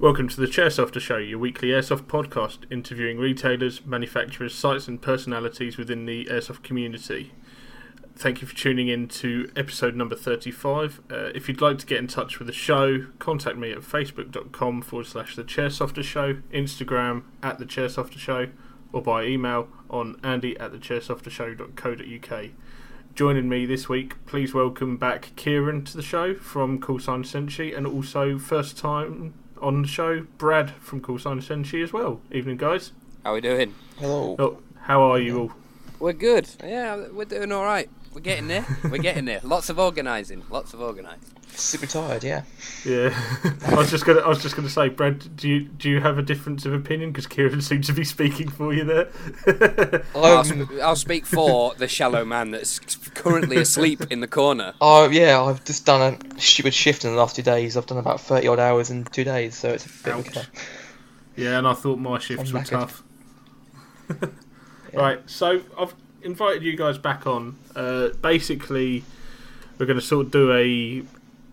Welcome to the Chairsofter Show, your weekly airsoft podcast interviewing retailers, manufacturers, sites, and personalities within the airsoft community. Thank you for tuning in to episode number 35. Uh, if you'd like to get in touch with the show, contact me at facebook.com forward slash the Chairsofter Show, Instagram at the Chairsofter Show, or by email on andy at the chairsoftershow.co.uk. Joining me this week, please welcome back Kieran to the show from Call Sign Senshi, and also first time on the show, Brad from Call Sign Senshi as well. Evening, guys. How are we doing? Hello. Oh, how are you all? We're good. Yeah, we're doing all right. We're getting there. We're getting there. Lots of organising. Lots of organising. Super tired, yeah. Yeah, I was just gonna. I was just gonna say, Brad. Do you do you have a difference of opinion? Because Kieran seems to be speaking for you there. I'll, Um, sp- I'll speak for the shallow man that's currently asleep in the corner. Oh yeah, I've just done a stupid shift in the last two days. I've done about thirty odd hours in two days, so it's a bit of a yeah, and I thought my shifts were knackered. tough. Right, so I've invited you guys back on. Uh, basically, we're going to sort of do a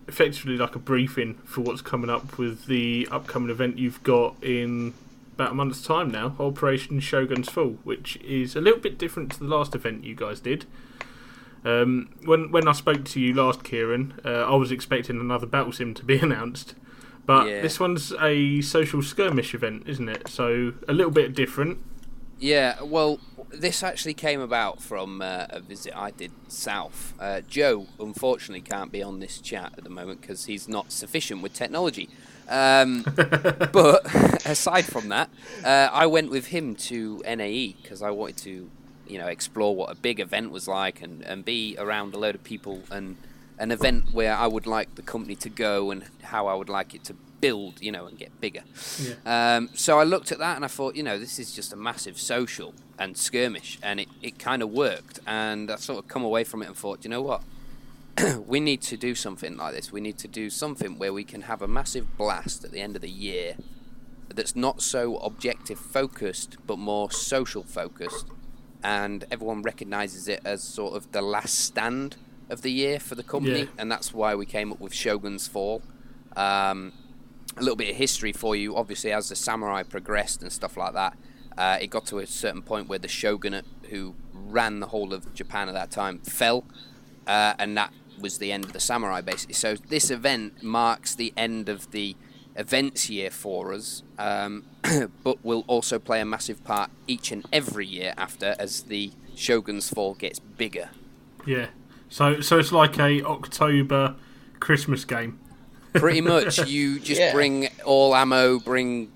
effectively like a briefing for what's coming up with the upcoming event you've got in about a month's time now, Operation Shogun's Fall, which is a little bit different to the last event you guys did. Um, when when I spoke to you last, Kieran, uh, I was expecting another battle sim to be announced, but Yeah. this one's a social skirmish event, isn't it? So a little bit different. Yeah, well, this actually came about from uh, a visit I did south. Uh, Joe, unfortunately, can't be on this chat at the moment because he's not sufficient with technology. Um, but aside from that, uh, I went with him to NAE because I wanted to, you know, explore what a big event was like and, and be around a load of people and an event where I would like the company to go and how I would like it to build, you know, and get bigger. Yeah. Um, so I looked at that and I thought, you know, this is just a massive social and skirmish, and it, it kind of worked. And I sort of come away from it and thought, you know what? we need to do something like this. We need to do something where we can have a massive blast at the end of the year that's not so objective focused, but more social focused, and everyone recognizes it as sort of the last stand of the year for the company, Yeah. and that's why we came up with Shogun's Fall. Um, a little bit of history for you. Obviously, as the samurai progressed and stuff like that, uh, it got to a certain point where the shogunate, who ran the whole of Japan at that time, fell, uh, and that was the end of the samurai, basically. So this event marks the end of the events year for us, um, but will also play a massive part each and every year after as the Shogun's Fall gets bigger. Yeah. So so it's like a October Christmas game. Pretty much, you just Yeah. bring all ammo, bring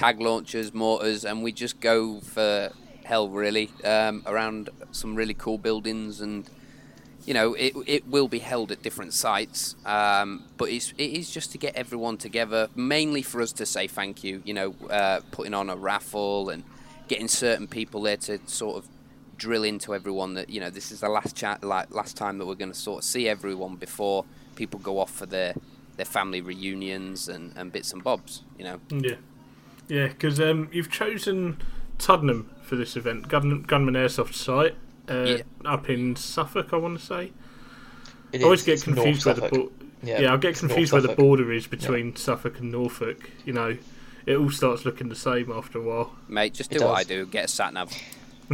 tag launchers, mortars, and we just go for hell, really, um, around some really cool buildings. And you know, it it will be held at different sites, um, but it's it is just to get everyone together, mainly for us to say thank you. You know, uh, putting on a raffle and getting certain people there to sort of drill into everyone that you know this is the last chat like last time that we're going to sort of see everyone before people go off for their their family reunions and, and bits and bobs you know Yeah. Yeah, because um, you've chosen Tuddenham for this event, Gun- Gunman Airsoft site uh, Yeah. up in Suffolk, I want to say. It I always is, get it's confused where the bo- yeah, I get confused where the border is between Suffolk and Norfolk. You know, it all starts looking the same after a while. mate just It do what i do get a sat nav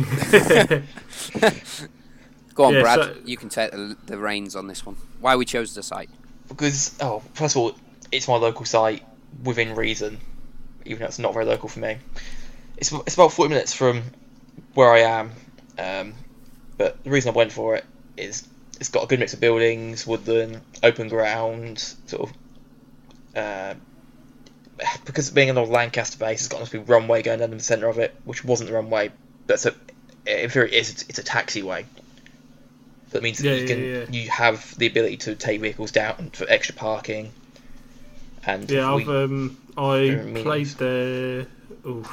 go on Yeah, brad. so- you can take the, the reins on this one. Why we chose the site? Because oh, first of all, it's my local site within reason, even though it's not very local for me. It's it's about forty minutes from where I am, um, but the reason I went for it is it's got a good mix of buildings, woodland, open ground, sort of. Uh, because being an old Lancaster base, it's got a nice big runway going down in the centre of it, which wasn't the runway, but so in theory it is it's, it's a taxiway. That means that you yeah, can yeah. you have the ability to take vehicles down for extra parking. And Yeah, I've um, I played there ooh,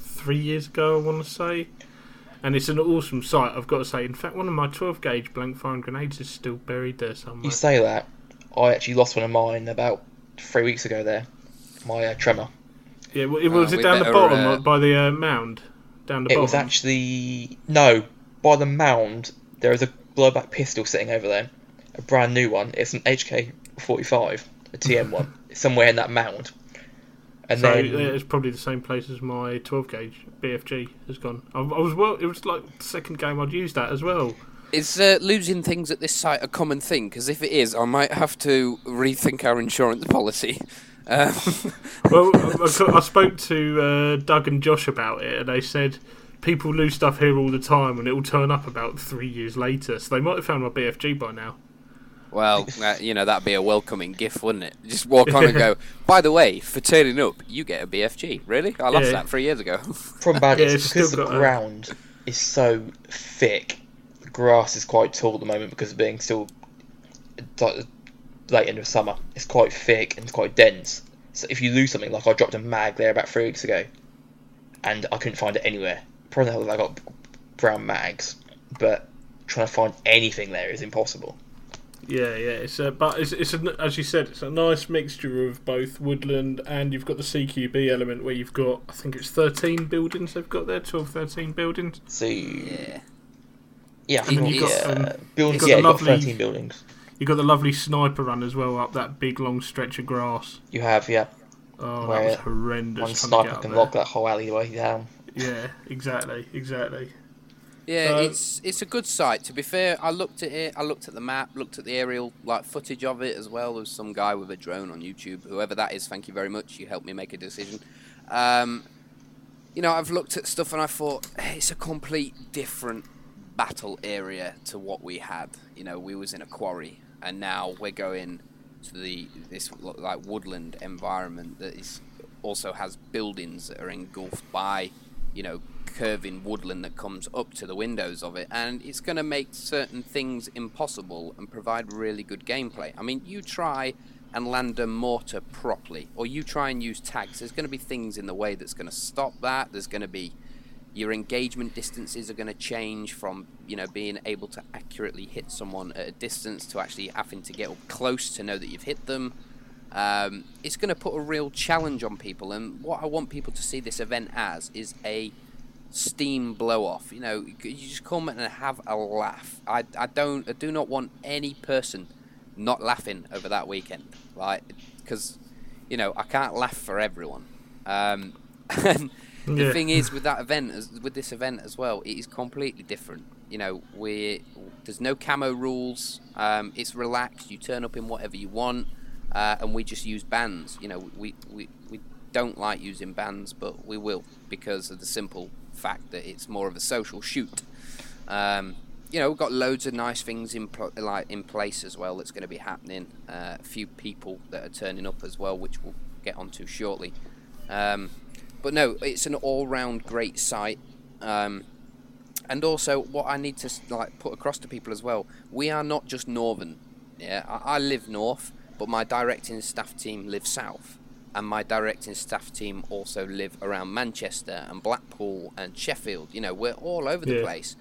three years ago, I want to say, and it's an awesome site. I've got to say. In fact, one of my 12 gauge blank firing grenades is still buried there somewhere. you say that I actually lost one of mine about three weeks ago. There, my uh, tremor. Yeah, well, it was Uh, it we down the bottom uh, by the uh, mound? Down the It bottom. was actually no by the mound. There is a blowback pistol sitting over there, a brand new one. It's an HK forty five, a TM one. It's somewhere in that mound. And so then it's probably the same place as my 12 gauge BFG has gone. I, I was well. It was like the second game I'd used that as well. Is uh, losing things at this site a common thing? Because if it is, I might have to rethink our insurance policy. Um, Well, I, I spoke to uh, Doug and Josh about it, and they said people lose stuff here all the time, and it will turn up about three years later. So they might have found my BFG by now. Well, uh, you know that'd be a welcoming gift, wouldn't it? Just walk on and go. By the way, for turning up, you get a BFG. Really? I lost Yeah. that three years ago. problem about Yeah, it's because the still got a- ground is so thick. The grass is quite tall at the moment because of being still late end of summer. It's quite thick and it's quite dense. So if you lose something, like I dropped a mag there about three weeks ago, and I couldn't find it anywhere. Probably I got brown mags, but trying to find anything there is impossible. Yeah, yeah. It's a, but it's, it's a, as you said, it's a nice mixture of both woodland and you've got the CQB element where you've got, I think it's 13 buildings they've got there, 12, 13 buildings. So yeah. yeah, And think then it's, you've got, uh, um, buildings. got Yeah, the you've got lovely- thirteen buildings. You've got the lovely sniper run as well up that big long stretch of grass. You have yeah, Oh, Where that was horrendous. one sniper can there. lock that whole alleyway down. Yeah, exactly, exactly. Yeah, Uh, it's it's a good site. To be fair, I looked at it. I looked at the map, looked at the aerial like footage of it as well. There's some guy with a drone on YouTube. Whoever that is, thank you very much. You helped me make a decision. Um, you know, I've looked at stuff and I thought "Hey, it's a complete different battle area to what we had. You know, we was in a quarry, and now we're going to the this like woodland environment that is also has buildings that are engulfed by you know curving woodland that comes up to the windows of it and it's going to make certain things impossible and provide really good gameplay. I mean you try and land a mortar properly or you try and use tags there's going to be things in the way that's going to stop that. There's going to be your engagement distances are going to change from you know being able to accurately hit someone at a distance to actually having to get up close to know that you've hit them. Um, it's going to put a real challenge on people and what i want people to see this event as is a steam blow off. You know you just come and have a laugh. I, I don't i do not want any person not laughing over that weekend. Like because you know i can't laugh for everyone. Um, and the Yeah. thing is with that event with this event as well it is completely different. You know we there's no camo rules. Um, it's relaxed. You turn up in whatever you want uh, and we just use bands. You know we, we we don't like using bands but we will because of the simple fact that it's more of a social shoot um, you know, we've got loads of nice things in pl- like in place as well. That's going to be happening. Uh, a few people that are turning up as well, which we'll get onto shortly. Um, but no, it's an all-round great site. Um, and also, what I need to like put across to people as well, we are not just northern. Yeah, I, I live north, but my directing staff team live south, and my directing staff team also live around Manchester and Blackpool and Sheffield. You know, we're all over the Yeah. place.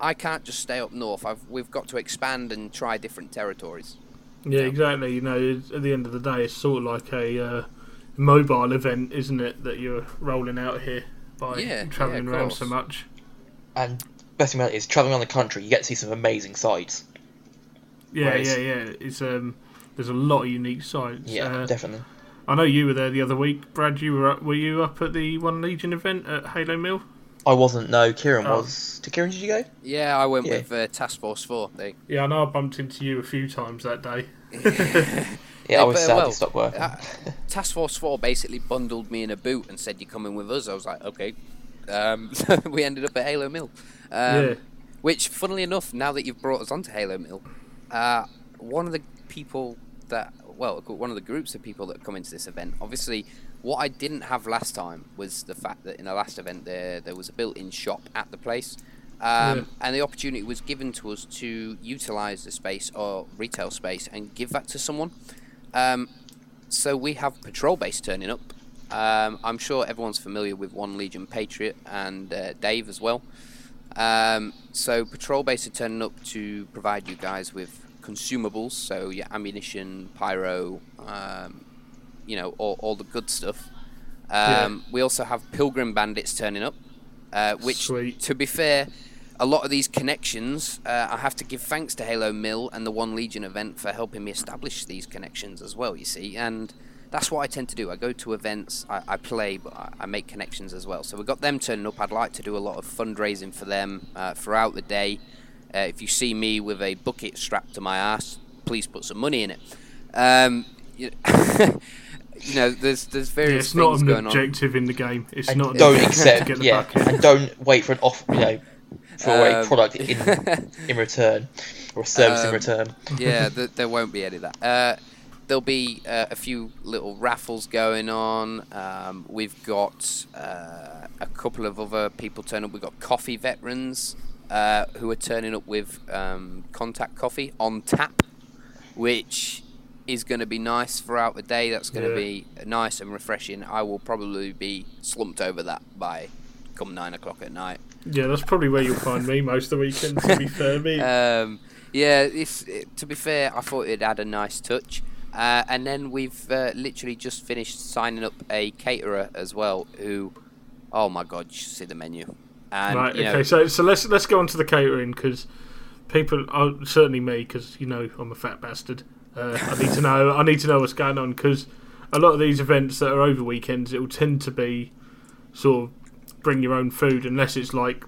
I can't just stay up north. I've, we've got to expand and try different territories. Yeah, Yeah. exactly. You know, at the end of the day, it's sort of like a uh, mobile event, isn't it? That you're rolling out here by Yeah, travelling yeah, around course. so much. And best thing about it is traveling around the country, you get to see some amazing sights. Yeah, Whereas- yeah, yeah. It's um, there's a lot of unique sites. Yeah, Uh, definitely. I know you were there the other week, Brad. You were up, were you up at the One Legion event at Halo Mill? I wasn't. No, Kieran Oh. was. To Kieran, did you go? Yeah, I went Yeah. with uh, Task Force Four. They Yeah, I know. I bumped into you a few times that day. Yeah, I was but, sad well, to stop working. uh, Task Force Four basically bundled me in a boot and said, "You're coming with us." I was like, "Okay." Um, we ended up at Halo Mill. Um, yeah, Which, funnily enough, now that you've brought us onto Halo Mill, uh, one of the people that, well, one of the groups of people that come into this event, obviously, what I didn't have last time was the fact that in the last event there there was a built-in shop at the place, um, Yeah. and the opportunity was given to us to utilize the space or retail space and give that to someone. Um, so we have patrol base turning up. Um, I'm sure everyone's familiar with One Legion Patriot and uh, Dave as well. Um, so patrol base are turning up to provide you guys with consumables, so your ammunition, pyro, um, you know, all, all the good stuff. Um, We also have pilgrim bandits turning up, uh, which, Sweet. to be fair, a lot of these connections, uh, I have to give thanks to Halo Mill and the One Legion event for helping me establish these connections as well. You see, and that's what I tend to do. I go to events, I, I play, but I, I, make connections as well. So we've got them turning up. I'd like to do a lot of fundraising for them uh, throughout the day. Uh, if you see me with a bucket strapped to my ass, please put some money in it. Um, you, you know, there's there's various yeah, it's not an objective on. in the game. It's and not. Don't accept. yeah, bucket. and don't wait for an off. You know, for um, a product in in return or a service um, in return. yeah, th- there won't be any of that. Uh, there'll be uh, a few little raffles going on. Um, we've got uh, a couple of other people turning up. We've got coffee veterans uh, who are turning up with um, contact coffee on tap, which is going to be nice throughout the day. That's going to yeah. be nice and refreshing. I will probably be slumped over that by come nine o'clock at night. Yeah, that's probably where you'll find me most of the weekend. To be fair, me. Um, yeah, it's, it, to be fair, I thought it had a nice touch. Uh, and then we've uh, literally just finished signing up a caterer as well. Who, oh my god, you should see the menu. And, right. okay. Know, so so let's let's go on to the catering because people, oh, certainly me, because you know I'm a fat bastard. Uh, I need to know. I need to know what's going on because a lot of these events that are over weekends, it will tend to be sort of bring your own food, unless it's like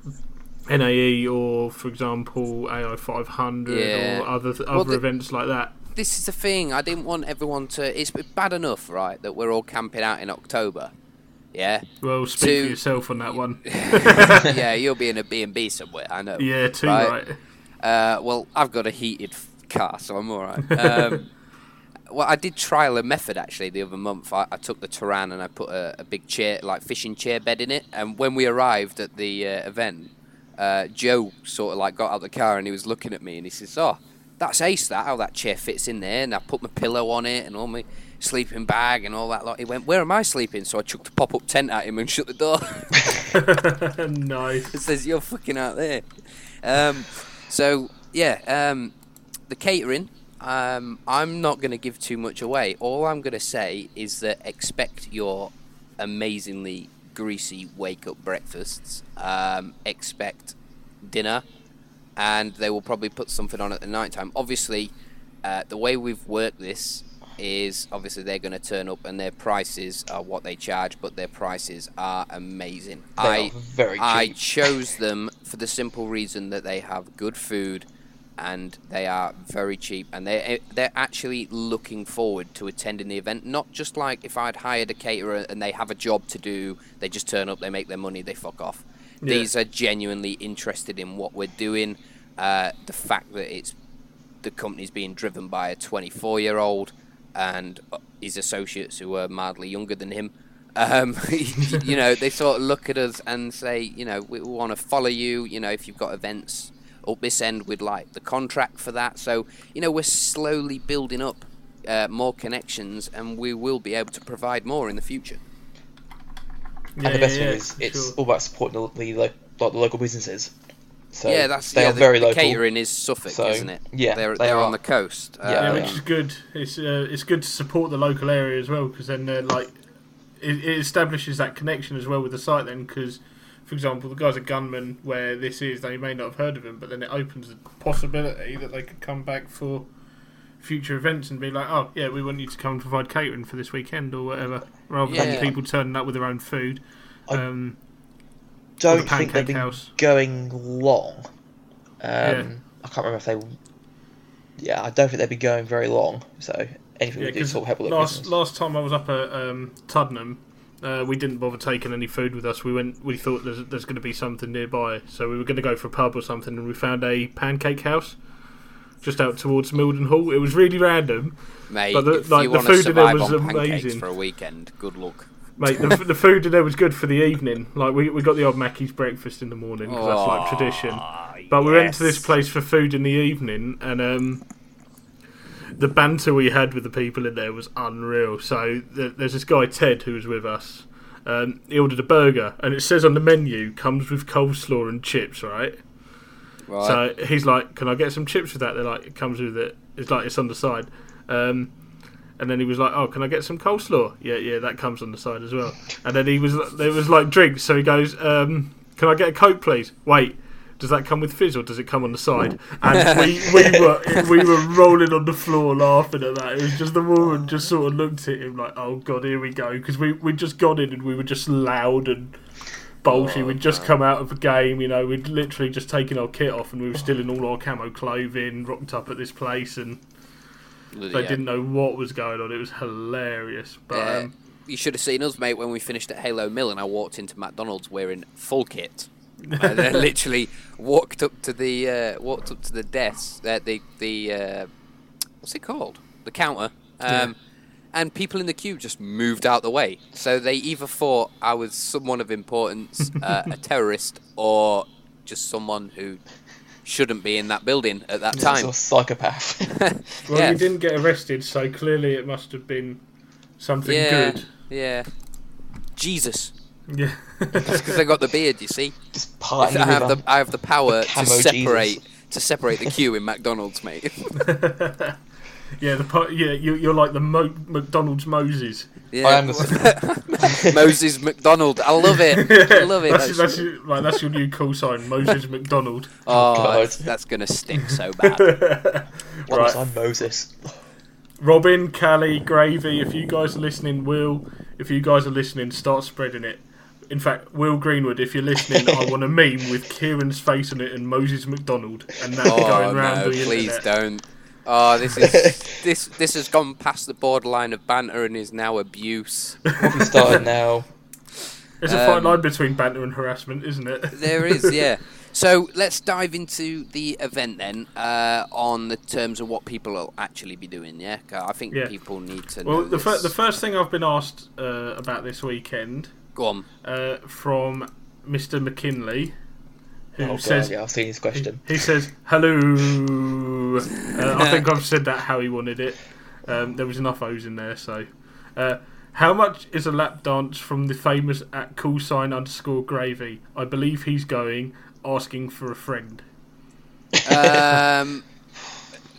NAE or, for example, AI 500 yeah. or other other well, the, events like that this is the thing. I didn't want everyone to. It's bad enough, right, that we're all camping out in October. Yeah. Well, speak to, for yourself on that one. yeah, you'll be in a B and B somewhere. I know. Yeah, too right. right. Uh, well, I've got a heated car, so I'm all right. Um, well, I did trial a method actually the other month. I, I took the Touran and I put a, a, big chair, like fishing chair bed in it. And when we arrived at the uh, event, uh, Joe sort of like got out of the car and he was looking at me and he says, "Oh, that's ace that how that chair fits in there and I put my pillow on it and all my sleeping bag and all that lot. He went, Where am I sleeping? So I chucked a pop up tent at him and shut the door. nice. It says you're fucking out there. Um, so yeah, um, the catering, um, I'm not gonna give too much away. All I'm gonna say is that expect your amazingly greasy wake up breakfasts. Um, expect dinner and they will probably put something on at the night time. Obviously, uh, the way we've worked this is obviously they're going to turn up and their prices are what they charge, but their prices are amazing. They I are very cheap. I chose them for the simple reason that they have good food and they are very cheap and they eh, they're actually looking forward to attending the event not just like if I'd hired a caterer and they have a job to do they just turn up they make their money they fuck off yeah. These are genuinely interested in what we're doing. Uh, the fact that it's the company's being driven by a 24 year old and uh, his associates who are mildly younger than him. Um, you know, they sort of look at us and say, you know, we want to follow you. You know, if you've got events up this end, we'd like the contract for that. So, you know, we're slowly building up uh, more connections and we will be able to provide more in the future. Yeah, and the best yeah, thing is, it's sure. all about supporting the, the, like, the local businesses. So yeah, that's they yeah, are the, very the local. catering is Suffolk, so, isn't it? Yeah, they're they are on the coast. Yeah, yeah, which is good. It's uh, it's good to support the local area as well because then they're like it, it, establishes that connection as well with the site. Then because, for example, the guys a Gunman where this is, they may not have heard of him, but then it opens the possibility that they could come back for future events and be like, oh yeah, we want you to come and provide catering for this weekend or whatever, rather yeah. than people turning up with their own food. Um, I don't the think they've been house. going long. Um, yeah. I can't remember if they. Yeah, I don't think they've been going very long. So anything yeah, we do sort of help with last business. last time I was up at um, Tuddenham, uh, we didn't bother taking any food with us. We went. We thought there's there's going to be something nearby, so we were going to go for a pub or something, and we found a pancake house just out towards Mildenhall. It was really random. Mate, but the, like, the food in there was amazing. For a weekend, good luck. Mate, the, the food in there was good for the evening. Like we, we got the odd Maccy's breakfast in the morning because that's like tradition. But we went to this place for food in the evening, and um, the banter we had with the people in there was unreal. So th- there's this guy Ted who was with us. Um, he ordered a burger, and it says on the menu comes with coleslaw and chips, right? Right. So he's like, "Can I get some chips with that?" They're like, "It comes with it." It's like it's on the side. Um, and then he was like, "Oh, can I get some coleslaw?" Yeah, yeah, that comes on the side as well. And then he was there was like drinks, so he goes, um, "Can I get a coke, please?" Wait, does that come with fizz or does it come on the side? And we, we were we were rolling on the floor laughing at that. It was just the woman just sort of looked at him like, oh god, here we go, because we we just got in and we were just loud and bolshy. Oh, we'd just come out of a game, you know, we'd literally just taken our kit off and we were still in all our camo clothing, rocked up at this place, and Bloody they hell. didn't know what was going on. It was hilarious, but. Uh, Um, you should have seen us, mate, when we finished at Halo Mill and I walked into McDonald's wearing full kit. and then literally walked up to the uh, walked up to the desk, uh, the the uh, what's it called, the counter, um, Yeah. and people in the queue just moved out the way. So they either thought I was someone of importance, uh, a terrorist, or just someone who shouldn't be in that building at that Sort time. of psychopath. Well, yeah. we didn't get arrested, so clearly it must have been something yeah, good. yeah. Jesus, Yeah. because I got the beard, you see. Just I parting the have river. the I have the power The to separate Jesus. to separate the queue in McDonald's, mate. yeah, the part, yeah, you, you're like the Mo- McDonald's Moses. yeah. I am the Moses McDonald. I love it. I love it. That's, That's- that's, your, like, that's your new call sign, Moses McDonald. Oh, oh, God. that's, that's gonna stink so bad. What right. was I, Moses? Robin, Callie, Gravy, if you guys are listening, Will, if you guys are listening, start spreading it. In fact, Will Greenwood, if you're listening, I want a meme with Kieran's face on it and Moses McDonald, and that Oh going round no, the please internet. don't. Oh, this is this this has gone past the borderline of banter and is now abuse. We started now. There's a fine Um, line between banter and harassment, isn't it? There is, yeah. So let's dive into the event then, uh, on the terms of what people will actually be doing. Yeah, 'Cause I think Yeah. people need to Well, know. the, fir- this. the first thing I've been asked uh, about this weekend Go on. uh, from Mr. McKinley, who Oh god, says yeah, I've seen his question. he says hello. Uh, I think I've said that how he wanted it. Um, there was enough O's in there, so. Uh, how much is a lap dance from the famous at cool sign underscore gravy? I believe he's going asking for a friend. Um,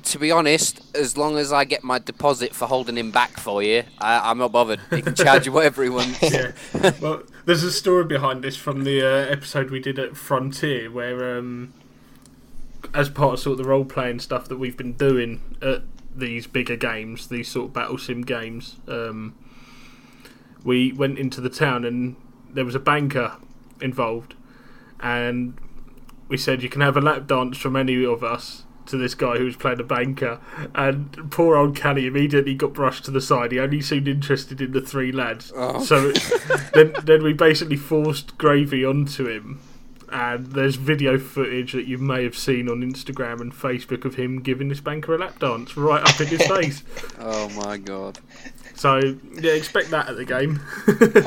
to be honest, as long as I get my deposit for holding him back for you, I, I'm not bothered. He can charge you whatever he wants. yeah. Well, there's a story behind this from the uh, episode we did at Frontier, where, um, as part of sort of the role playing stuff that we've been doing at these bigger games, these sort of battle sim games, um, we went into the town and there was a banker involved, and we said you can have a lap dance from any of us to this guy who was playing a banker, and poor old Callie immediately got brushed to the side. He only seemed interested in the three lads, Oh. so then then we basically forced Gravy onto him. And there's video footage that you may have seen on Instagram and Facebook of him giving this banker a lap dance right up in his face. Oh my god. So yeah, expect that at the game.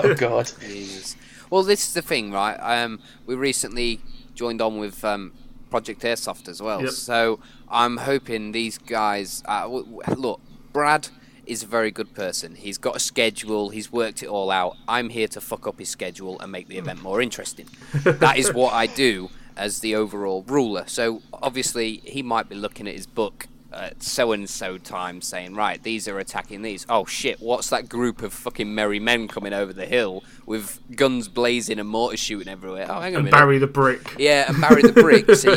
Oh god. Jesus. Well, this is the thing, right? Um, we recently joined on with um, Project Airsoft as well. Yep. So I'm hoping these guys. Uh, w- w- look, Brad is a very good person. He's got a schedule. He's worked it all out. I'm here to fuck up his schedule and make the event more interesting. that is what I do as the overall ruler. So obviously he might be looking at his book Uh, so and so time saying, right, these are attacking these. Oh shit, what's that group of fucking merry men coming over the hill with guns blazing and mortars shooting everywhere? Oh, hang on a and minute. Barry the brick. Yeah, and Barry the Brick. See,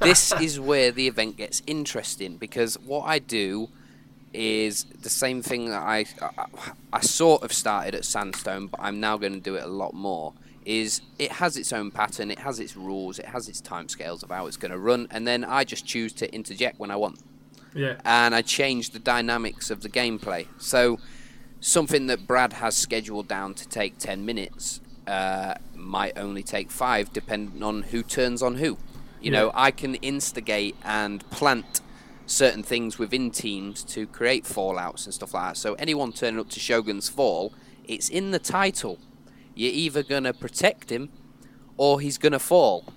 this is where the event gets interesting because what I do is the same thing that I, I, I sort of started at Sandstone, but I'm now going to do it a lot more. Is it has its own pattern, it has its rules, it has its timescales of how it's going to run, and then I just choose to interject when I want Yeah. and I changed the dynamics of the gameplay. So something that Brad has scheduled down to take 10 minutes uh, might only take 5 depending on who turns on who. You know, I can instigate and plant certain things within teams to create fallouts and stuff like that. So anyone turning up to Shogun's Fall, it's in the title. You're either going to protect him or he's going to fall.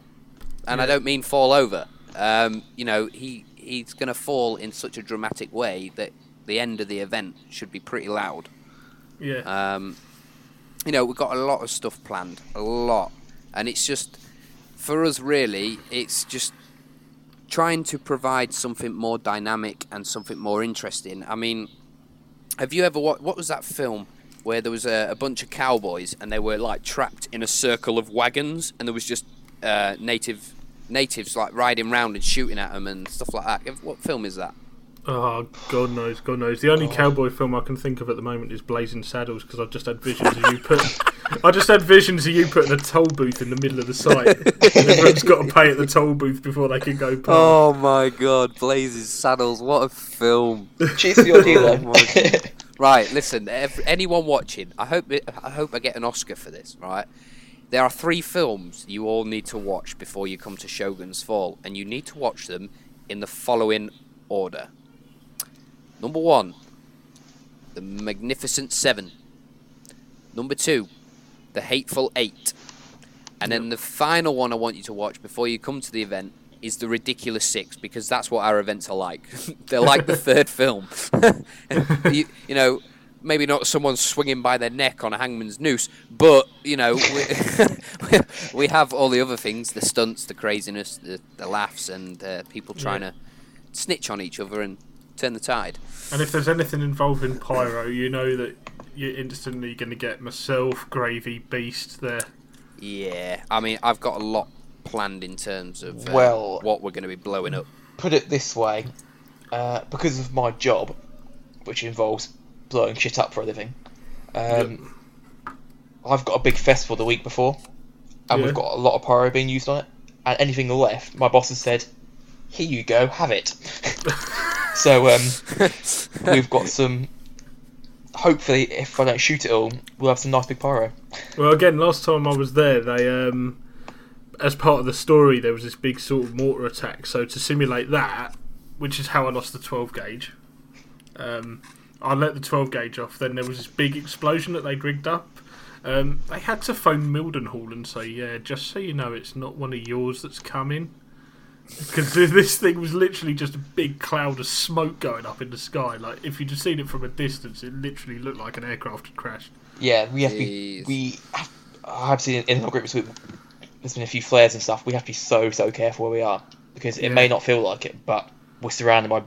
And I don't mean fall over. Um, you know, he he's going to fall in such a dramatic way that the end of the event should be pretty loud. Yeah. Um, you know, we've got a lot of stuff planned, a lot, and it's just for us really, it's just trying to provide something more dynamic and something more interesting. I mean, have you ever what? What was that film where there was a, a bunch of cowboys and they were like trapped in a circle of wagons, and there was just uh, native natives like riding round and shooting at them and stuff like that. What film is that? Oh, God knows, God knows. The only oh. cowboy film I can think of at the moment is Blazing Saddles because I've just had visions of you put. I just had visions of you putting a toll booth in the middle of the site. everyone's got to pay at the toll booth before they can go past. Oh my god, Blazing Saddles, what a film! Cheers for your deal, Oh Right, listen, ev anyone watching, I hope it, I hope I get an Oscar for this. Right, there are three films you all need to watch before you come to Shogun's Fall, and you need to watch them in the following order. Number one, The Magnificent Seven. Number two, The Hateful Eight. And then the final one I want you to watch before you come to the event is The Ridiculous Six, because that's what our events are like. They're like the third film. You, you know, maybe not someone swinging by their neck on a hangman's noose, but, you know, we, we have all the other things the stunts, the craziness, the, the laughs, and uh, people trying Yeah. to snitch on each other and turn the tide. And if there's anything involving pyro, you know that you're instantly going to get myself, Gravy, Beast there. Yeah, I mean, I've got a lot planned in terms of uh, Well- what we're going to be blowing up. Put it this way, uh, because of my job, which involves blowing shit up for a living, um, I've got a big festival the week before, and Yeah. we've got a lot of pyro being used on it. And anything left, my boss has said, "Here you go, have it." so um, we've got some. Hopefully, if I don't shoot it all, we'll have some nice big pyro. Well, again, last time I was there, they um, as part of the story, there was this big sort of mortar attack. So to simulate that, which is how I lost the 12 gauge, um, I let the 12 gauge off. Then there was this big explosion that they'd rigged up. Um, they had to phone Mildenhall and say, "Yeah, just so you know, it's not one of yours that's coming." Because this thing was literally just a big cloud of smoke going up in the sky. Like if you'd have seen it from a distance, it literally looked like an aircraft had crashed. Yeah, we have to be. We have, I have seen in our groups. we- There's been a few flares and stuff. We have to be so so careful where we are because it Yeah. may not feel like it, but we're surrounded by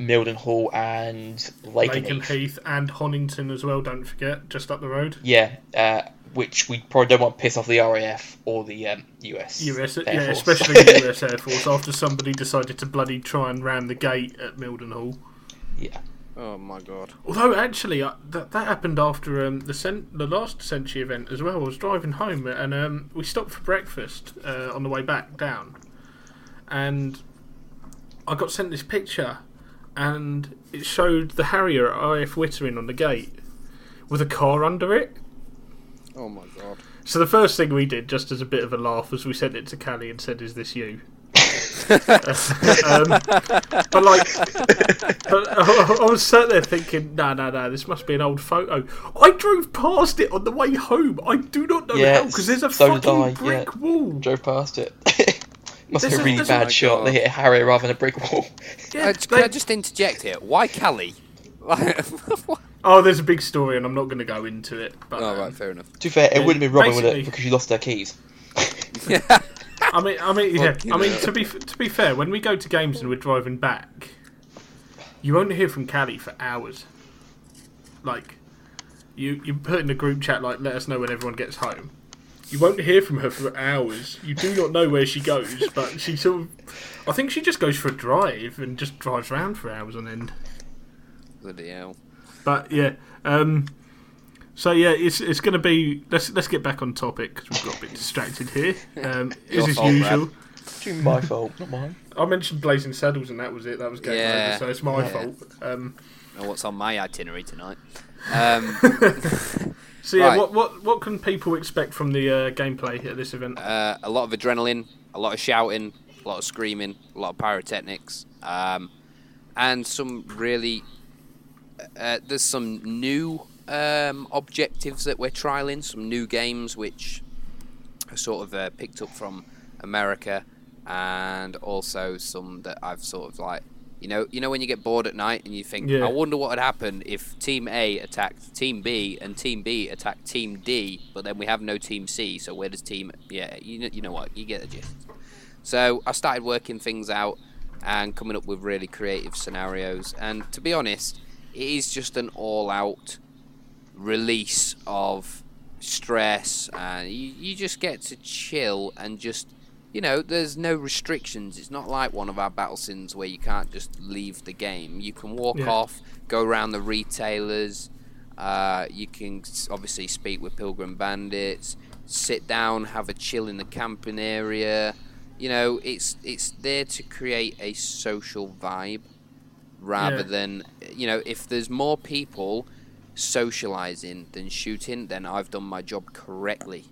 Mildenhall and Lake, Lakenheath. Heath and Honington as well. Don't forget, just up the road. Yeah, uh, which we probably don't want to piss off the RAF or the um, US. US, Air yeah, Force. especially the US Air Force. After somebody decided to bloody try and ram the gate at Mildenhall. yeah, Oh my god. Although actually, uh, that that happened after um, the cent- the last Century event as well. I was driving home and um, we stopped for breakfast uh, on the way back down, and I got sent this picture, and it showed the Harrier at IF Wittering on the gate with a car under it. Oh my god. So the first thing we did, just as a bit of a laugh, was we sent it to Callie and said, "Is this you?" um, but like, but I, I was sat there thinking, "No, no, no, this must be an old photo." I drove past it on the way home. I do not know Yeah, how because there's a so fucking I, brick yeah. wall. drove past it. Must This be a really bad shot. God. They hit Harry rather than a brick wall. Yeah, Uh, can they- I just interject here? Why Callie? oh, there's a big story, and I'm not going to go into it. But oh um, right, fair enough. to be fair, it Yeah, wouldn't have been Robin with basically- it because she lost her keys. I mean, I mean, yeah. I mean, to be to be fair, when we go to games and we're driving back, you won't hear from Callie for hours. Like, you you put in the group chat like, let us know when everyone gets home. You won't hear from her for hours. You do not know where she goes, but she sort of, I think she just goes for a drive and just drives around for hours on end. Bloody hell. But yeah, um, so yeah, it's it's going to be. Let's let's get back on topic because we've got a bit distracted here. Um, Your as is fault, usual. Brad. It's my fault, not mine. I mentioned Blazing Saddles and that was it. That was game Yeah. over, so it's my Yeah. fault. Um, Know what's on my itinerary tonight? Um, so yeah, Right. what what what can people expect from the uh, gameplay at this event? uh, a lot of adrenaline, a lot of shouting, a lot of screaming, a lot of pyrotechnics, um, and some really. Uh, there's some new um, objectives that we're trialing, some new games which are sort of uh, picked up from America, and also some that I've sort of like. You know, you know when you get bored at night and you think, Yeah. I wonder what would happen if Team A attacked Team B and Team B attacked Team D, but then we have no Team C. So where does Team? Yeah, you know, you know what? You get the gist. So I started working things out and coming up with really creative scenarios. And to be honest, it is just an all-out release of stress, and you, you just get to chill and just you know, there's no restrictions. It's not like one of our battle sims where you can't just leave the game. You can walk Yeah. off, go around the retailers. Uh, you can obviously speak with Pilgrim Bandits, sit down, have a chill in the camping area. You know, it's it's there to create a social vibe rather Yeah. than you know if there's more people socializing than shooting, then I've done my job correctly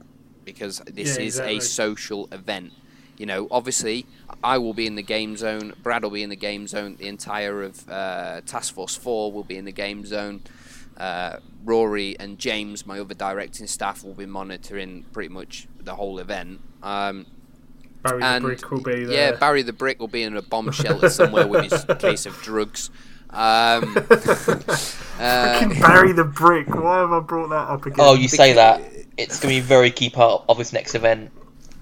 because this Yeah, is exactly. a social event. You know, obviously, I will be in the game zone. Brad will be in the game zone. The entire of uh, Task Force Four will be in the game zone. Uh, Rory and James, my other directing staff, will be monitoring pretty much the whole event. Um, Barry the Brick will be there. yeah, Barry the Brick will be in a bomb shelter somewhere with his case of drugs. Um, uh, Fucking Barry the Brick. Why have I brought that up again? Oh, you say that. It's going to be a very key part of this next event.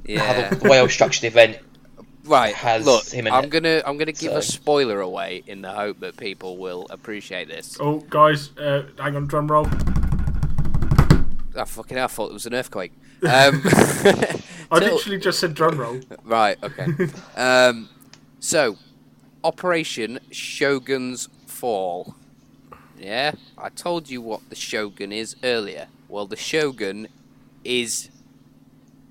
How yeah. the, the way I've structured the event. Right. has Look, him in I'm it. gonna I'm gonna give a spoiler away in the hope that people will appreciate this. Oh, guys, uh, hang on, drum roll. I fucking hell, I thought it was an earthquake. Um, I literally just said drum roll. Right. Okay. um, so, Operation Shogun's Fall. Yeah, I told you what the Shogun is earlier. Well, the Shogun is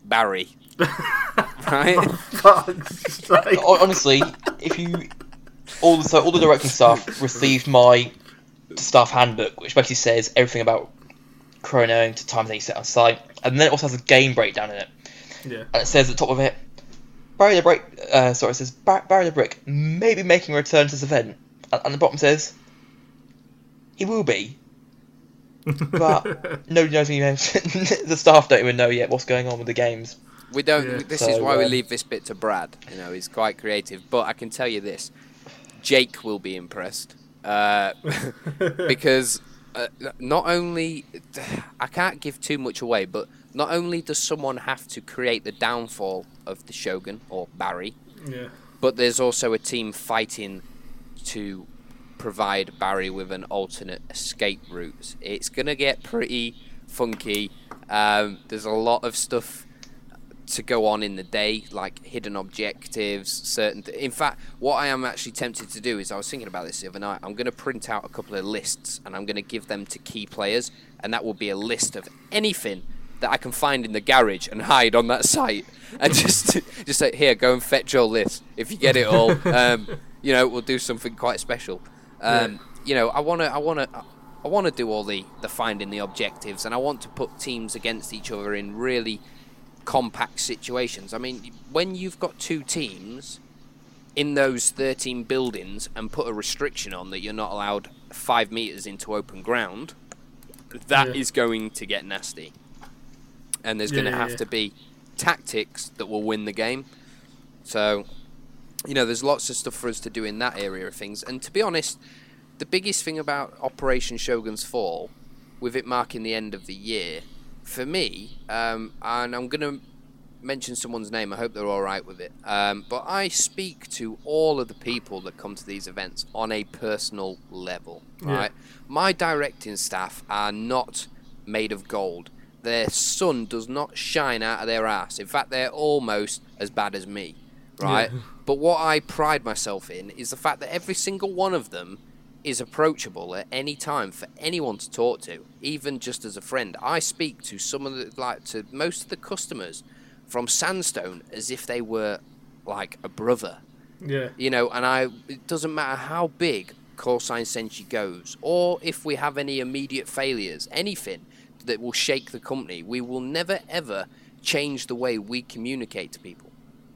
Barry. Right. Fuck's Honestly, if you all the so all the directing staff received my staff handbook, which basically says everything about chronoing to times that you set on site, and then it also has a game breakdown in it, Yeah. and it says at the top of it, Barry the Brick. Uh, sorry, it says Bar- Barry the Brick may be making a return to this event, and, and the bottom says he will be, but nobody knows when he the staff don't even know yet what's going on with the games. We don't. Yeah. This is why we um, leave this bit to Brad. You know, he's quite creative. But I can tell you this: Jake will be impressed uh, because uh, not only I can't give too much away, but not only does someone have to create the downfall of the Shogun or Barry, yeah. but there's also a team fighting to provide Barry with an alternate escape route. It's gonna get pretty funky. Um, there's a lot of stuff to go on in the day, like hidden objectives, certain. Th- in fact, what I am actually tempted to do is I was thinking about this the other night. I'm going to print out a couple of lists and I'm going to give them to key players, and that will be a list of anything that I can find in the garage and hide on that site, and just just say, here, go and fetch all this. If you get it all, um, you know, we'll do something quite special. Um, You know, I want to, I want to. I want to do all the, the finding the objectives, and I want to put teams against each other in really compact situations. I mean, when you've got two teams in those 13 buildings and put a restriction on that you're not allowed five meters into open ground, that is Yeah. going to get nasty. And there's Yeah, going to have yeah. to be tactics that will win the game. So, you know, there's lots of stuff for us to do in that area of things. And to be honest, the biggest thing about Operation Shogun's Fall, with it marking the end of the year, for me, um, and I'm going to mention someone's name, I hope they're all right with it, um, but I speak to all of the people that come to these events on a personal level, Yeah. right? My directing staff are not made of gold. Their sun does not shine out of their ass. In fact, they're almost as bad as me, right? Yeah. But what I pride myself in is the fact that every single one of them is approachable at any time for anyone to talk to, even just as a friend. I speak to some of the like to most of the customers from Sandstone as if they were like a brother, Yeah. you know. And I, it doesn't matter how big Call Sign Senshi goes, or if we have any immediate failures, anything that will shake the company, we will never ever change the way we communicate to people.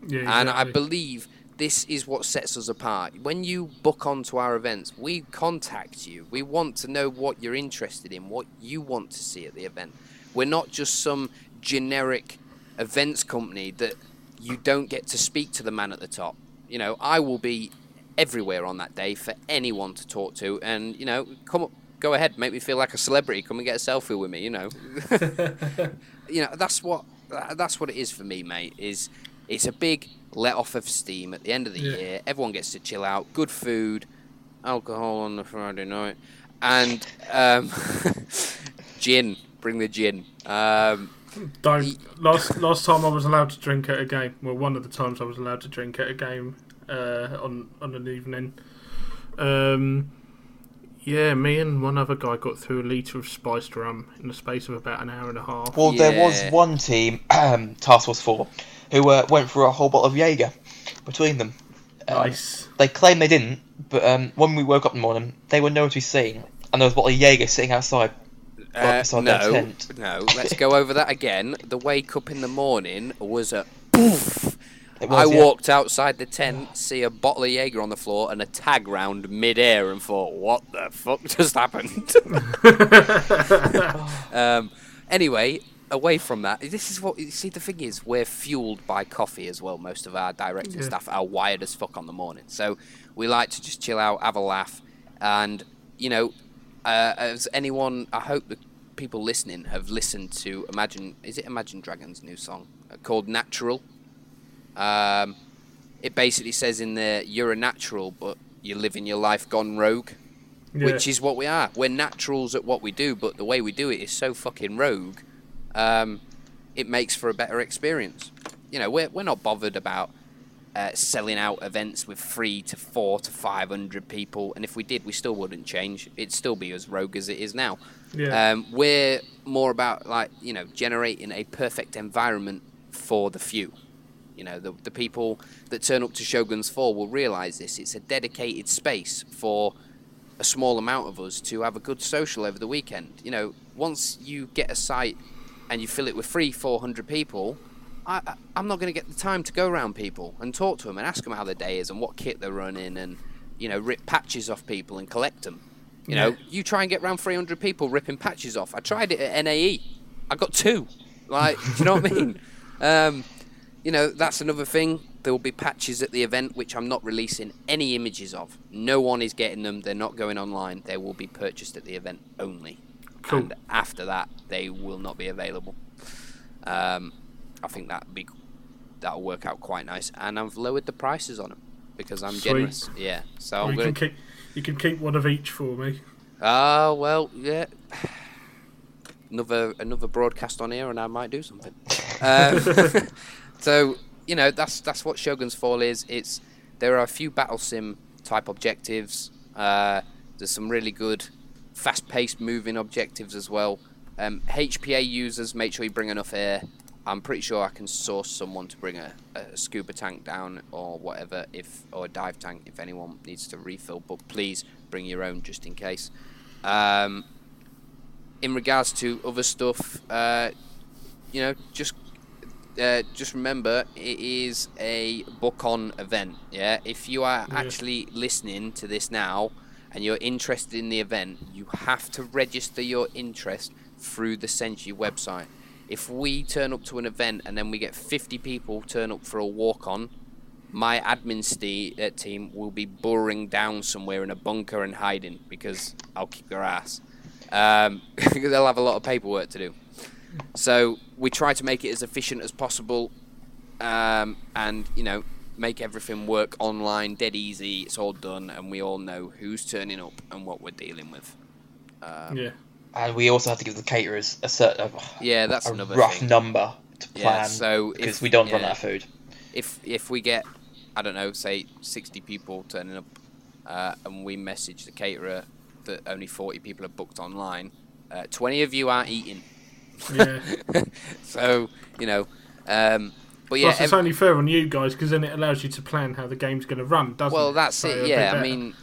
Yeah. And I believe this is what sets us apart. When you book onto our events, we contact you. We want to know what you're interested in, what you want to see at the event. We're not just some generic events company that you don't get to speak to the man at the top. You know, I will be everywhere on that day for anyone to talk to and, you know, come up, go ahead, make me feel like a celebrity. Come and get a selfie with me, you know. you know that's what that's what it is for me mate is it's a big let off of steam at the end of the Yeah. year everyone gets to chill out good food alcohol on the friday night and um, gin bring the gin um, Don't. Last last time I was allowed to drink at a game. Well, one of the times I was allowed to drink at a game uh, on on an evening. Um, yeah, me and one other guy got through a litre of spiced rum in the space of about an hour and a half. Well, there was one team, um, Task Force 4, who uh, went for a whole bottle of Jaeger between them. Um, Nice. They claim they didn't, but um, when we woke up in the morning, they were nowhere to be seen. And there was a bottle of Jaeger sitting outside. Uh, beside their no, tent. no. Let's go over that again. The wake up in the morning was a poof. It I yeah. walked outside the tent, see a bottle of Jaeger on the floor and a tag round mid-air, and thought, "What the fuck just happened?" um, anyway, away from that, this is what you see. The thing is, we're fueled by coffee as well. Most of our directing Yeah. staff are wired as fuck on the morning, so we like to just chill out, have a laugh, and you know, uh, as anyone, I hope the people listening have listened to Imagine. Is it Imagine Dragons' new song uh, called "Natural"? Um, it basically says in there, "You're a natural, but you're living your life gone rogue." Yeah. which is what we are. We're naturals at what we do, but the way we do it is so fucking rogue. Um, it makes for a better experience. You know, we're we're not bothered about uh, selling out events with three to four to five hundred people, and if we did, we still wouldn't change. It'd still be as rogue as it is now. Yeah. Um, we're more about like you know generating a perfect environment for the few. You know, the, the people that turn up to Shogun's Fall will realise this. It's a dedicated space for a small amount of us to have a good social over the weekend. You know, once you get a site and you fill it with three, four hundred people, I, I, I'm not going to get the time to go around people and talk to them and ask them how their day is and what kit they're running and, you know, rip patches off people and collect them. You know, Yeah. you try and get around 300 people ripping patches off. I tried it at NAE. I got two. Like, do you know what I mean? Um, you know, that's another thing. There will be patches at the event which I'm not releasing any images of. No one is getting them. They're not going online. They will be purchased at the event only. Cool. And after that, they will not be available. Um, I think that be that'll work out quite nice. And I've lowered the prices on them because I'm Sweet. generous. Yeah. So I'm you gonna. can keep you can keep one of each for me. Ah, well, yeah. Another another broadcast on here, and I might do something. Um, so you know, that's that's what Shogun's Fall is. It's there are a few battle sim type objectives. Uh, there's some really good, fast-paced moving objectives as well. Um, HPA users, make sure you bring enough air. I'm pretty sure I can source someone to bring a, a scuba tank down or whatever, if or a dive tank if anyone needs to refill. But please bring your own just in case. Um, in regards to other stuff, uh, you know, just uh, just remember it is a book on event. Yeah, if you are Yeah. actually listening to this now and you're interested in the event, you have to register your interest through the Senshi website. If we turn up to an event and then we get 50 people turn up for a walk on, my admin ste- uh, team will be burrowing down somewhere in a bunker and hiding because I'll kick their ass. Um, they'll have a lot of paperwork to do. So we try to make it as efficient as possible, um, and you know, make everything work online, dead easy. It's all done, and we all know who's turning up and what we're dealing with. Um, yeah. And we also have to give the caterers a certain Yeah, that's a another rough thing. number to Yeah, plan so because if- we don't run out of food. if if we get I don't know, say sixty people turning up, uh, and we message the caterer that only forty people are booked online, uh, twenty of you aren't eating. Yeah. so you know, um, but yeah. Plus, it's ev- only fair on you guys because then it allows you to plan how the game's going to run, doesn't well, it? that's So be Yeah, I mean,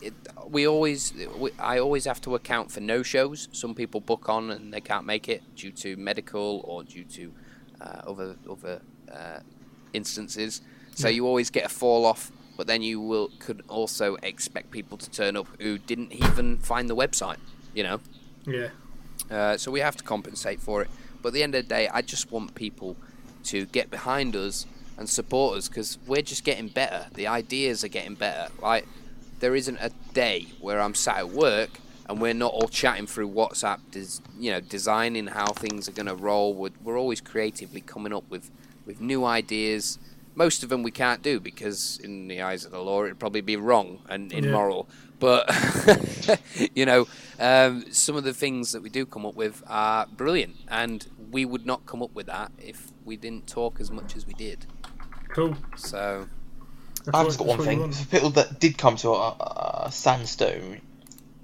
it, we always, we, I always have to account for no shows. Some people book on and they can't make it due to medical or due to uh, other other uh, instances. So Yeah. you always get a fall off, but then you will could also expect people to turn up who didn't even find the website. You know. yeah, Uh, so we have to compensate for it. But at the end of the day, I just want people to get behind us and support us because we're just getting better. The ideas are getting better. Like, There isn't a day where I'm sat at work and we're not all chatting through WhatsApp, des- you know, designing how things are going to roll. We're, we're always creatively coming up with, with new ideas most of them we can't do because, in the eyes of the law, it'd probably be wrong and Yeah. Immoral. But you know, um, some of the things that we do come up with are brilliant, and we would not come up with that if we didn't talk as much as we did. Cool. So I've just got one thing. For people that did come to a, a sandstone,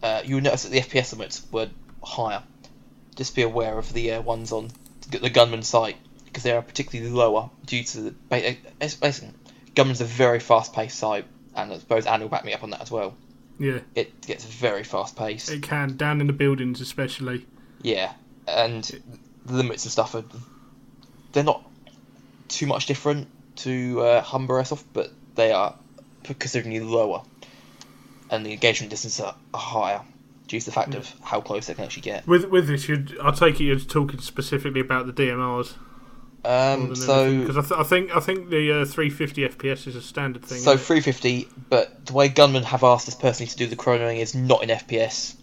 uh, you'll notice that the FPS limits were higher. Just be aware of the uh, ones on the gunman site because they are particularly lower due to the. ba- uh, it's- Basically, gunman's a very fast-paced site, and I suppose Anne will back me up on that as well. Yeah, It gets very fast-paced. it can down in the buildings especially. Yeah, and the limits and stuff are they're not too much different to uh, Humber Airsoft, but they are considerably lower, and the engagement distance are, are higher due to the fact of how close they can actually get. With with this, I take it you're talking specifically about the DMRs. Um, because I, th- I think I think the uh, 350 FPS is a standard thing. so 350, but the way Gunman have asked us personally to do the chronoing is not in FPS,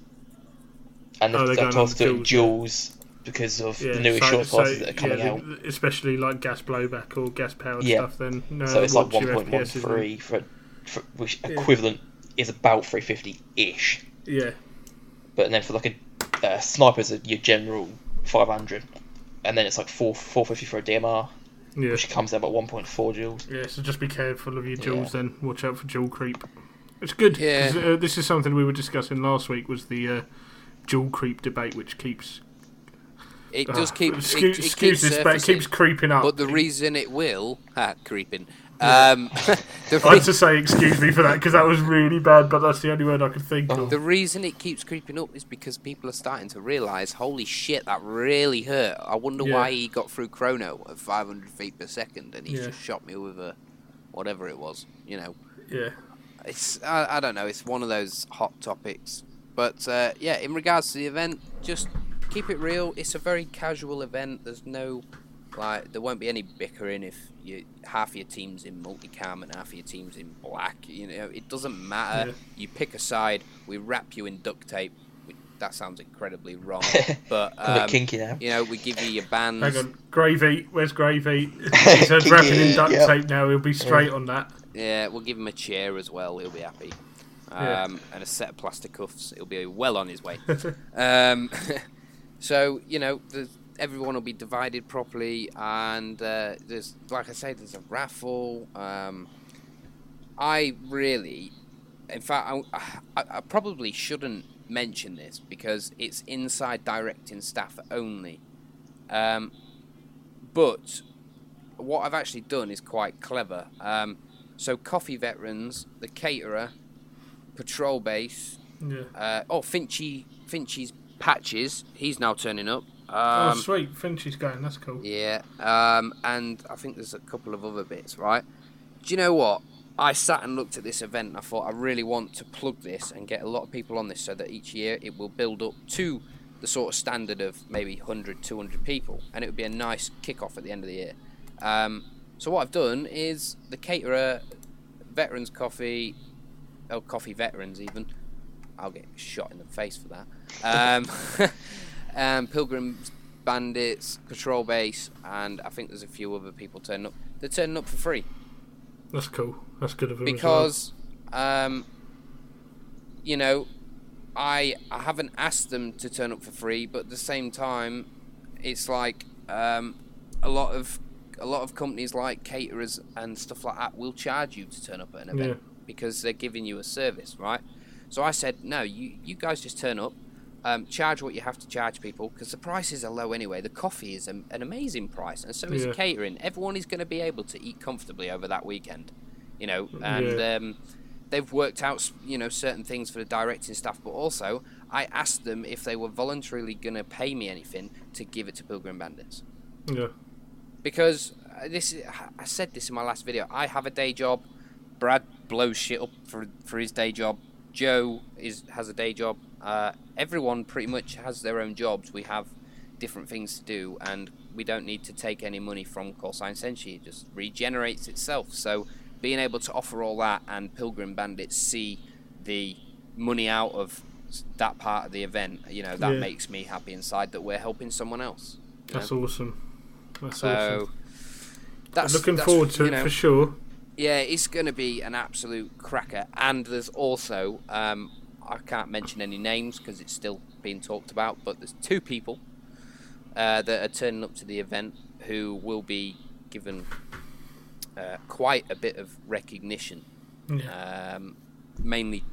and Oh, they've they're going told us to do it in joules, joules because of yeah, the new so- assurance so, that are coming yeah, out. especially like gas blowback or gas powered Yeah. stuff. Then no, So it's like your FPS, isn't 1.13 for, for which Yeah. equivalent is about 350 ish. Yeah, But then for like a uh, snipers, your general 500, and then it's like 4 450 for a DMR, yeah, which comes out about 1.4 joules. yeah. So just be careful of your Yeah. joules. Then watch out for joule creep. It's good. Yeah. uh, this is something we were discussing last week. Was the uh, joule creep debate, which keeps it does Ah, keep. excuse, it, it excuse keeps but it keeps creeping up. But the reason it will, ha, creeping. Um, the, I re- had to say excuse me for that because that was really bad, but that's the only word I could think of. the reason it keeps creeping up is because people are starting to realise, holy shit, that really hurt. I wonder Yeah. why he got through chrono at 500 feet per second, and he Yeah. just shot me with a whatever it was. You know, Yeah, it's I, I don't know. It's one of those hot topics. But uh, yeah, in regards to the event, just keep it real. It's a very casual event. There's no like there won't be any bickering if you half your team's in multicam and half your team's in black. You know, it doesn't matter. Yeah. You pick a side. We wrap you in duct tape. We, that sounds incredibly wrong, but a bit um, kinky now. you know, we give you your bands. hang on, gravy. Where's gravy? He's had wrapping in duct Yep. tape now. He'll be straight on that. Yeah, we'll give him a chair as well. He'll be happy. Um, Yeah. And a set of plastic cuffs. He'll be well on his way. um, so you know, there's, everyone will be divided properly, and uh, there's, like I say, there's a raffle. Um, I really, in fact, I, I, I probably shouldn't mention this because it's inside directing staff only. Um, but what I've actually done is quite clever. Um, so, coffee veterans, the caterer, patrol base, Yeah. uh, oh, Finchy, Finchy's patches, he's now turning up. Oh, Um, sweet. Finchy's going. That's cool. yeah, um, and I think there's a couple of other bits, right? Do you know what? I sat and looked at this event and I thought I really want to plug this and get a lot of people on this so that each year it will build up to the sort of standard of maybe 100, 200 people and it would be a nice kick-off at the end of the year. Um, so what I've done is the caterer, veterans coffee, oh, coffee veterans even, I'll get shot in the face for that. Um, um, Pilgrims, Bandits, Patrol Base, and I think there's a few other people turning up. They're turning up for free That's cool. That's good of him. as well. because, um, you know, I I haven't asked them to turn up for free, but at the same time, it's like um, a lot of a lot of companies like caterers and stuff like that will charge you to turn up at an event because they're giving you a service, right? So I said, no, you you guys just turn up. Um, charge what you have to charge people because the prices are low anyway. The coffee is an, an amazing price, and so is Yeah. catering. Everyone is going to be able to eat comfortably over that weekend, you know. And Yeah. um, they've worked out, you know, certain things for the directing staff. But also, I asked them if they were voluntarily going to pay me anything to give it to Pilgrim Bandits Yeah. because uh, this I said this in my last video. I have a day job. Brad blows shit up for for his day job. Joe is has a day job. Uh, everyone pretty much has their own jobs. We have different things to do, and we don't need to take any money from Call Sign Senshi. It just regenerates itself. So being able to offer all that and Pilgrim Bandits see the money out of that part of the event, you know, that Yeah. makes me happy inside that we're helping someone else. you know? That's awesome. That's So, awesome. that's Looking that's, forward to it know, for sure. Yeah, it's going to be an absolute cracker. And there's also, um, I can't mention any names because it's still being talked about, but there's two people uh, that are turning up to the event who will be given uh, quite a bit of recognition, Yeah. um, mainly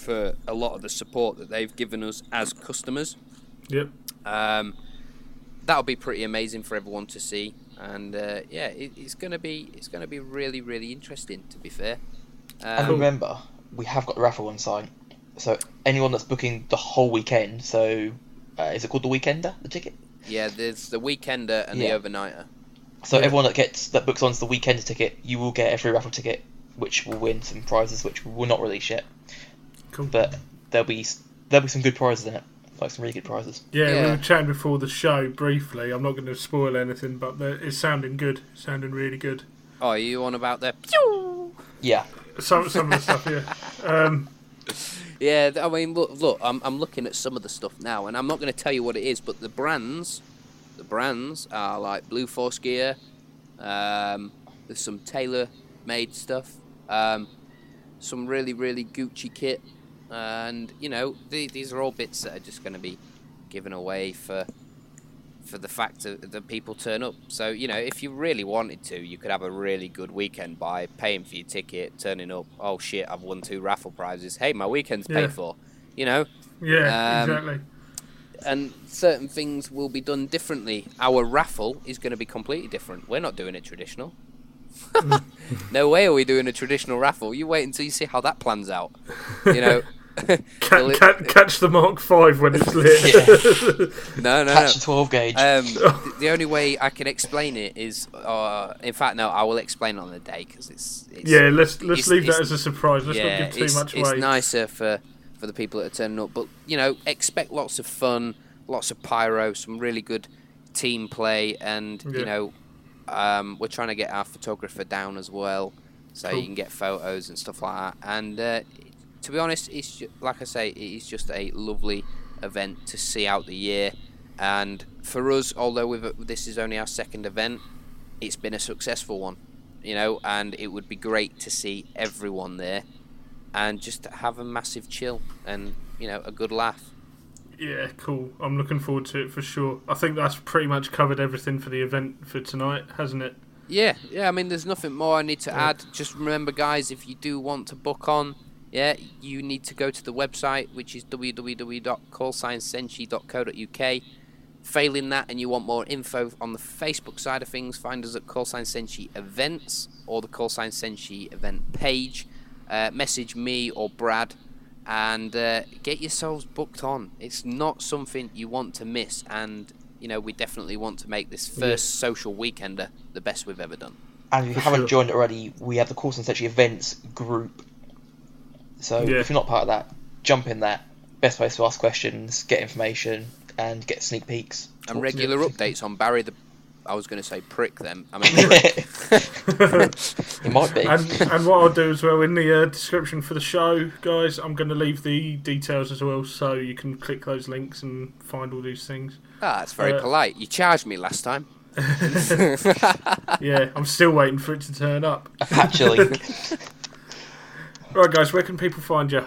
for a lot of the support that they've given us as customers. Yep. Um, that'll be pretty amazing for everyone to see, and uh, yeah, it, it's gonna be it's gonna be really really interesting. To be fair, And um, remember, we have got the raffle on site. So anyone that's booking the whole weekend, so uh, is it called the Weekender, the ticket? yeah, there's the weekender and Yeah. the overnighter. So Yeah. everyone that gets that books onto the Weekender ticket, you will get a free raffle ticket, which will win some prizes, which we will not release yet. Cool. But there'll be there'll be some good prizes in it, like some really good prizes. Yeah, we were chatting before the show briefly. I'm not going to spoil anything, but the, it's sounding good. It's sounding really good. Oh, are you on about the? Yeah, Some some of the stuff, yeah. Um, Yeah, I mean, look, look, I'm I'm looking at some of the stuff now, and I'm not going to tell you what it is, but the brands, the brands are like Blue Force gear. Um, there's some tailor-made stuff. Um, some really really Gucci kit, and you know the, these are all bits that are just going to be given away for for the fact that, that people turn up. So you know, if you really wanted to, you could have a really good weekend by paying for your ticket, turning up. Oh shit, I've won two raffle prizes. Hey, my weekend's Yeah. paid for. You know, yeah, Um, exactly. and certain things will be done differently. Our raffle is going to be completely different. We're not doing it traditional. No way are we doing a traditional raffle. You wait until you see how that plans out. You know. Ca- Well, ca- catch the Mark Five when it's lit. no, no, no. catch the 12 gauge. Um, th- the only way I can explain it is, uh, in fact, no, I will explain it on the day because it's, it's yeah, let's let's it's- leave that as a surprise. Let's yeah, not give too it's, much it's nicer for for the people that are turning up, but you know, expect lots of fun, lots of pyro, some really good team play, and Yeah. you know, um, we're trying to get our photographer down as well, so Cool. you can get photos and stuff like that. And uh, to be honest, it's ju- like I say, it is just a lovely event to see out the year. And for us, although we've, this is only our second event, it's been a successful one, you know. And it would be great to see everyone there, and just have a massive chill and you know a good laugh. Yeah, cool. I'm looking forward to it for sure. I think that's pretty much covered everything for the event for tonight, hasn't it? Yeah, yeah. I mean, there's nothing more I need to Yeah. add. Just remember, guys, if you do want to book on, yeah, you need to go to the website, which is www.callsignsenshi.co.uk. Failing that, and you want more info on the Facebook side of things, find us at Call Sign Senshi Events or the Call Sign Senshi event page. Uh, message me or Brad and uh, get yourselves booked on. It's not something you want to miss, and you know we definitely want to make this first social weekender the best we've ever done. and if you for haven't sure. joined already, we have the Call Sign Senshi Events group. So Yeah. if you're not part of that, jump in that. Best place to ask questions, get information, and get sneak peeks. And regular updates on Barry the. I was going to say prick them. I mean prick. it might be. and and what I'll do as well in the uh, description for the show, guys, I'm going to leave the details as well, so you can click those links and find all these things. ah, that's very Uh, polite. You charged me last time. Yeah, I'm still waiting for it to turn up. Actually, Right, guys, where can people find you?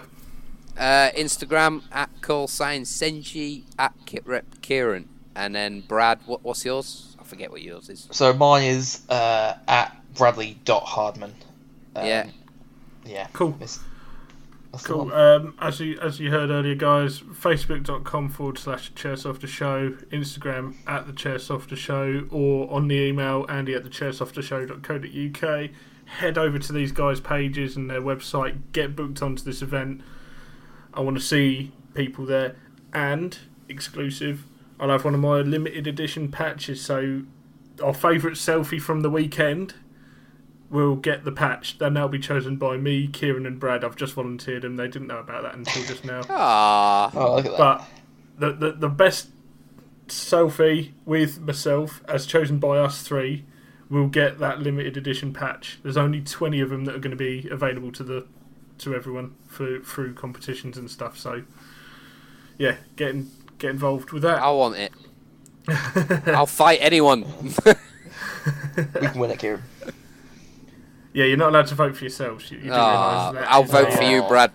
Uh, Instagram at call sign Senshi at Kitrep Kieran. And then Brad, what, what's yours? I forget what yours is. so mine is uh, at bradley.hardman. Um, Yeah. Yeah. Cool. It's- that's Cool. Um, as you as you heard earlier, guys, facebook.com forward slash Chairsofter Show, Instagram at the Chairsofter Show, or on the email Andy at the Chairsoftershow.co.uk. Head over to these guys' pages and their website. Get booked onto this event. I want to see people there, and exclusive. I'll have one of my limited edition patches. So our favourite selfie from the weekend will get the patch. Then they'll be chosen by me, Kieran, and Brad. I've just volunteered them. They didn't know about that until just now. Ah, Oh, look at that. But the, the the best selfie with myself, as chosen by us three, will get that limited edition patch. There's only 20 of them that are going to be available to the to everyone for through competitions and stuff. So yeah, get in, get involved with that. I want it. I'll fight anyone. we can win it, Kieran. Yeah, you're not allowed to vote for yourselves. You, you do Ah, that. I'll vote for you. Brad.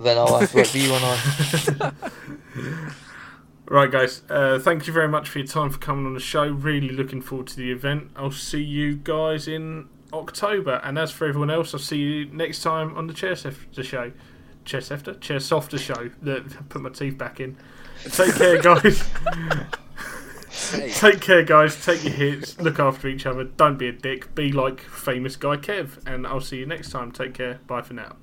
Then I'll vote for you and I. Right, guys. Uh, thank you very much for your time for coming on the show. Really looking forward to the event. I'll see you guys in October. And as for everyone else, I'll see you next time on the Chair Softer show. Chair Softer? Chair Softer show. That put my teeth back in. Take care, guys. Take care, guys. Take your hits. Look after each other. Don't be a dick. Be like famous guy Kev. And I'll see you next time. Take care. Bye for now.